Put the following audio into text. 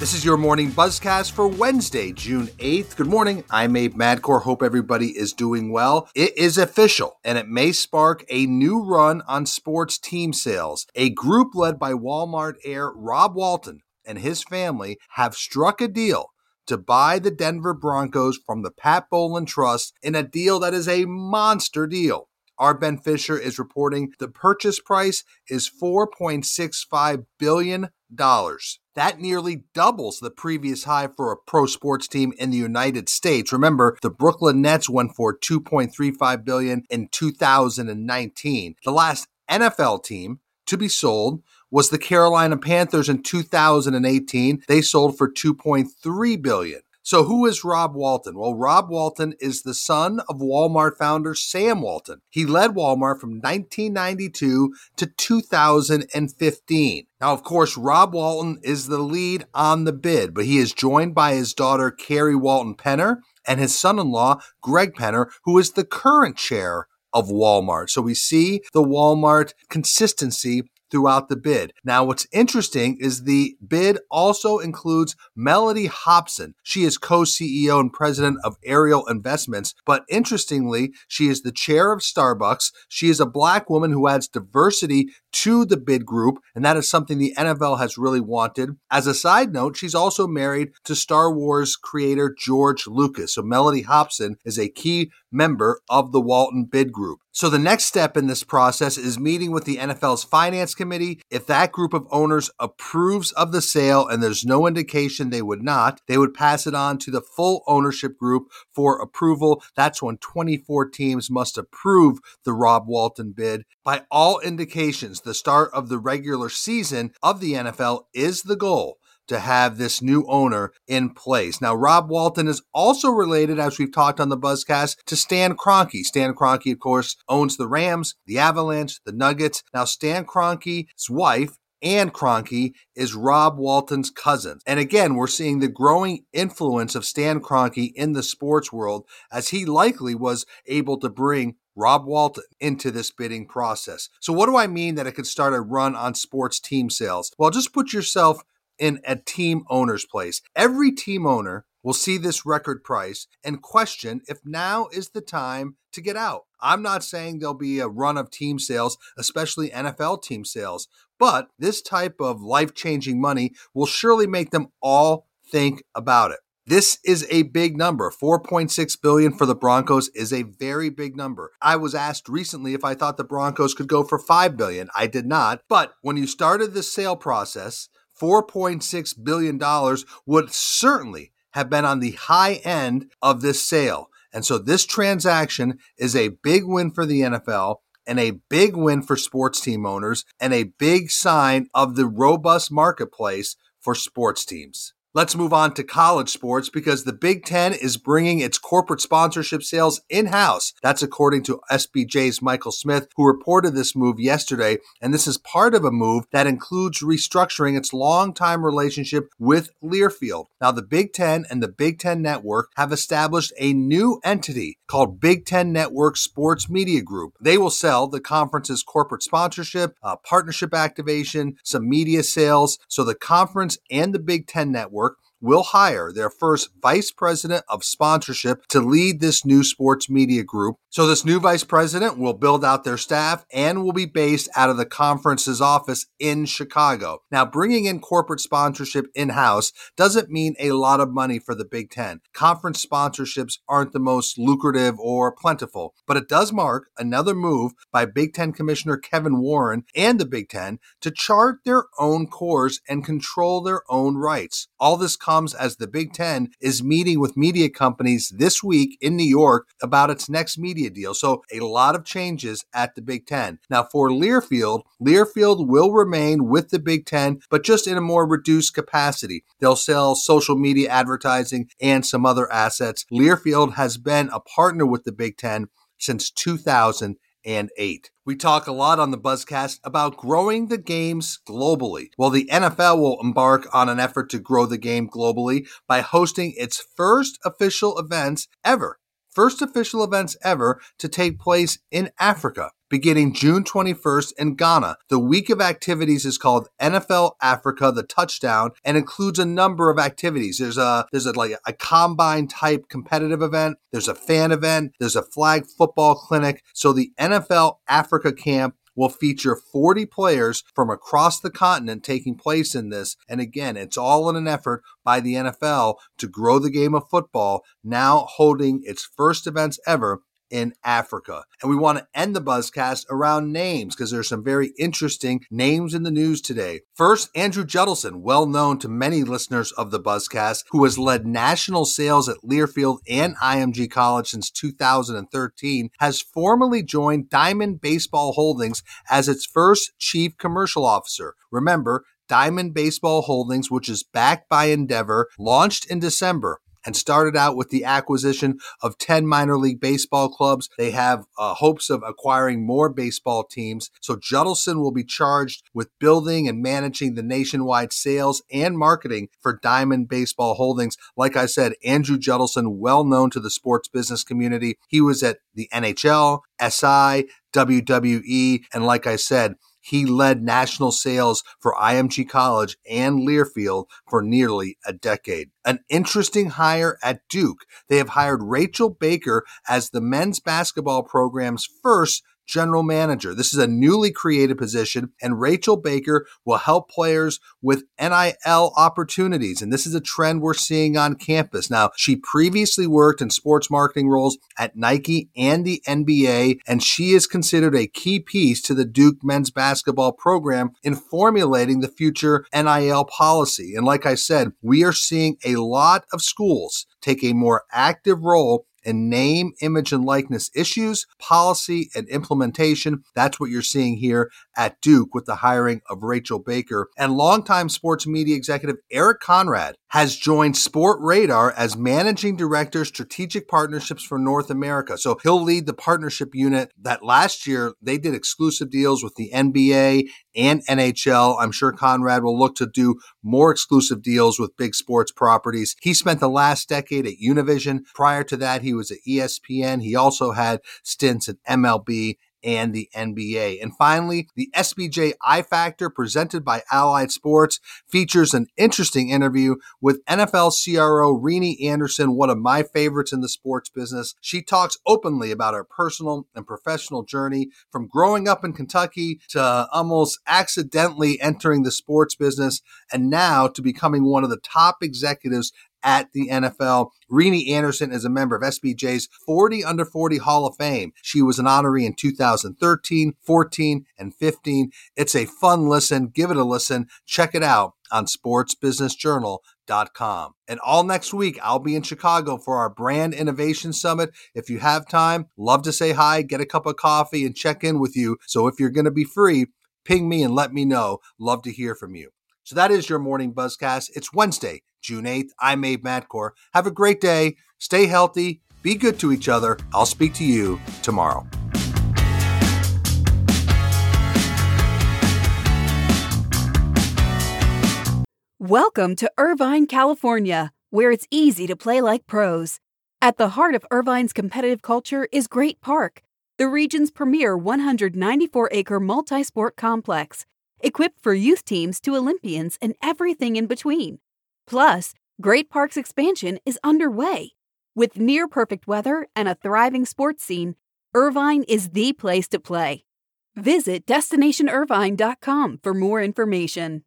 This is your morning buzzcast for Wednesday, June 8th. Good morning. I'm Abe Madkour. Hope everybody is doing well. It is official, and it may spark a new run on sports team sales. A group led by Walmart heir Rob Walton and his family have struck a deal to buy the Denver Broncos from the Pat Bowlen Trust in a deal that is a monster deal. Our Ben Fisher is reporting the purchase price is $4.65 billion. That nearly doubles the previous high for a pro sports team in the United States. Remember, the Brooklyn Nets went for 2.35 billion in 2019. The last NFL team to be sold was the Carolina Panthers in 2018. They sold for 2.3 billion. So, who is Rob Walton? Well, Rob Walton is the son of Walmart founder Sam Walton. He led Walmart from 1992 to 2015. Now, of course, Rob Walton is the lead on the bid, but he is joined by his daughter, Carrie Walton Penner, and his son in law, Greg Penner, who is the current chair of Walmart. So we see the Walmart consistency throughout the bid. Now, what's interesting is the bid also includes Mellody Hobson. She is co CEO and president of Ariel Investments, but interestingly, she is the chair of Starbucks. She is a black woman who adds diversity to the bid group, and that is something the NFL has really wanted. As a side note, she's also married to Star Wars creator George Lucas. So, Mellody Hobson is a key member of the Walton bid group. So the next step in this process is meeting with the NFL's finance committee. If that group of owners approves of the sale and there's no indication they would not, they would pass it on to the full ownership group for approval. That's when 24 teams must approve the Rob Walton bid. By all indications, the start of the regular season of the NFL is the goal to have this new owner in place. Now, Rob Walton is also related, as we've talked on the Buzzcast, to Stan Kroenke. Stan Kroenke, of course, owns the Rams, the Avalanche, the Nuggets. Now, Stan Kroenke's wife, Anne Kroenke is Rob Walton's cousin. And again, we're seeing the growing influence of Stan Kroenke in the sports world as he likely was able to bring Rob Walton into this bidding process. So, what do I mean that it could start a run on sports team sales? Well, just put yourself in a team owner's place. Every team owner will see this record price and question if now is the time to get out. I'm not saying there'll be a run of team sales, especially NFL team sales, but this type of life changing money will surely make them all think about it. This is a big number. 4.6 billion for the Broncos is a very big number. I was asked recently if I thought the Broncos could go for 5 billion. I did not. But when you started the sale process, $4.6 billion would certainly have been on the high end of this sale. And so this transaction is a big win for the NFL and a big win for sports team owners and a big sign of the robust marketplace for sports teams. Let's move on to college sports because the Big Ten is bringing its corporate sponsorship sales in house. That's according to SBJ's Michael Smith, who reported this move yesterday. And this is part of a move that includes restructuring its longtime relationship with Learfield. Now, the Big Ten and the Big Ten Network have established a new entity called Big Ten Network Sports Media Group. They will sell the conference's corporate sponsorship, uh, partnership activation, some media sales. So the conference and the Big Ten Network will hire their first vice president of sponsorship to lead this new sports media group. So, this new vice president will build out their staff and will be based out of the conference's office in Chicago. Now, bringing in corporate sponsorship in house doesn't mean a lot of money for the Big Ten. Conference sponsorships aren't the most lucrative or plentiful, but it does mark another move by Big Ten Commissioner Kevin Warren and the Big Ten to chart their own course and control their own rights. All this comes as the Big Ten is meeting with media companies this week in New York about its next media deal. So, a lot of changes at the Big Ten. Now, for Learfield, Learfield will remain with the Big Ten, but just in a more reduced capacity. They'll sell social media advertising and some other assets. Learfield has been a partner with the Big Ten since 2000 and eight. We talk a lot on the Buzzcast about growing the games globally. Well, the NFL will embark on an effort to grow the game globally by hosting its first official events ever. First official events ever to take place in Africa beginning June 21st in Ghana. The week of activities is called NFL Africa, the touchdown, and includes a number of activities. There's a, there's a, like a combine type competitive event. There's a fan event. There's a flag football clinic. So the NFL Africa camp will feature 40 players from across the continent taking place in this. And again, it's all in an effort by the NFL to grow the game of football, now holding its first events ever in Africa. And we want to end the buzzcast around names because there's some very interesting names in the news today. First, Andrew Judelson, well known to many listeners of the buzzcast, who has led national sales at Learfield and IMG College since 2013, has formally joined Diamond Baseball Holdings as its first chief commercial officer. Remember, Diamond Baseball Holdings, which is backed by Endeavor, launched in December and started out with the acquisition of 10 minor league baseball clubs. They have uh, hopes of acquiring more baseball teams. So Judelson will be charged with building and managing the nationwide sales and marketing for Diamond Baseball Holdings. Like I said, Andrew Judelson, well known to the sports business community. He was at the NHL, SI, WWE, and like I said, he led national sales for IMG College and Learfield for nearly a decade. An interesting hire at Duke. They have hired Rachel Baker as the men's basketball program's first general manager. This is a newly created position, and Rachel Baker will help players with NIL opportunities. And this is a trend we're seeing on campus. Now, she previously worked in sports marketing roles at Nike and the NBA, and she is considered a key piece to the Duke men's basketball program in formulating the future NIL policy. And like I said, we are seeing a lot of schools take a more active role and name, image, and likeness issues, policy, and implementation. That's what you're seeing here at Duke with the hiring of Rachel Baker. And longtime sports media executive Eric Conrad has joined Sport Radar as managing director, strategic partnerships for North America. So he'll lead the partnership unit that last year they did exclusive deals with the NBA and NHL. I'm sure Conrad will look to do more exclusive deals with big sports properties. He spent the last decade at Univision. Prior to that, he was at ESPN. He also had stints at MLB and the NBA. And finally, the SBJ I Factor presented by Allied Sports features an interesting interview with NFL CRO Renie Anderson, one of my favorites in the sports business. She talks openly about her personal and professional journey from growing up in Kentucky to almost accidentally entering the sports business and now to becoming one of the top executives at the NFL. Renie Anderson is a member of SBJ's 40 Under 40 Hall of Fame. She was an honoree in 2013, 14, and 15. It's a fun listen. Give it a listen. Check it out on sportsbusinessjournal.com. And all next week, I'll be in Chicago for our Brand Innovation Summit. If you have time, love to say hi, get a cup of coffee, and check in with you. So if you're going to be free, ping me and let me know. Love to hear from you. So that is your morning buzzcast. It's Wednesday, June 8th. I'm Abe Madkour. Have a great day. Stay healthy. Be good to each other. I'll speak to you tomorrow. Welcome to Irvine, California, where it's easy to play like pros. At the heart of Irvine's competitive culture is Great Park, the region's premier 194 acre multi sport complex equipped for youth teams to Olympians and everything in between. Plus, Great Park's expansion is underway. With near perfect weather and a thriving sports scene, Irvine is the place to play. Visit destinationirvine.com for more information.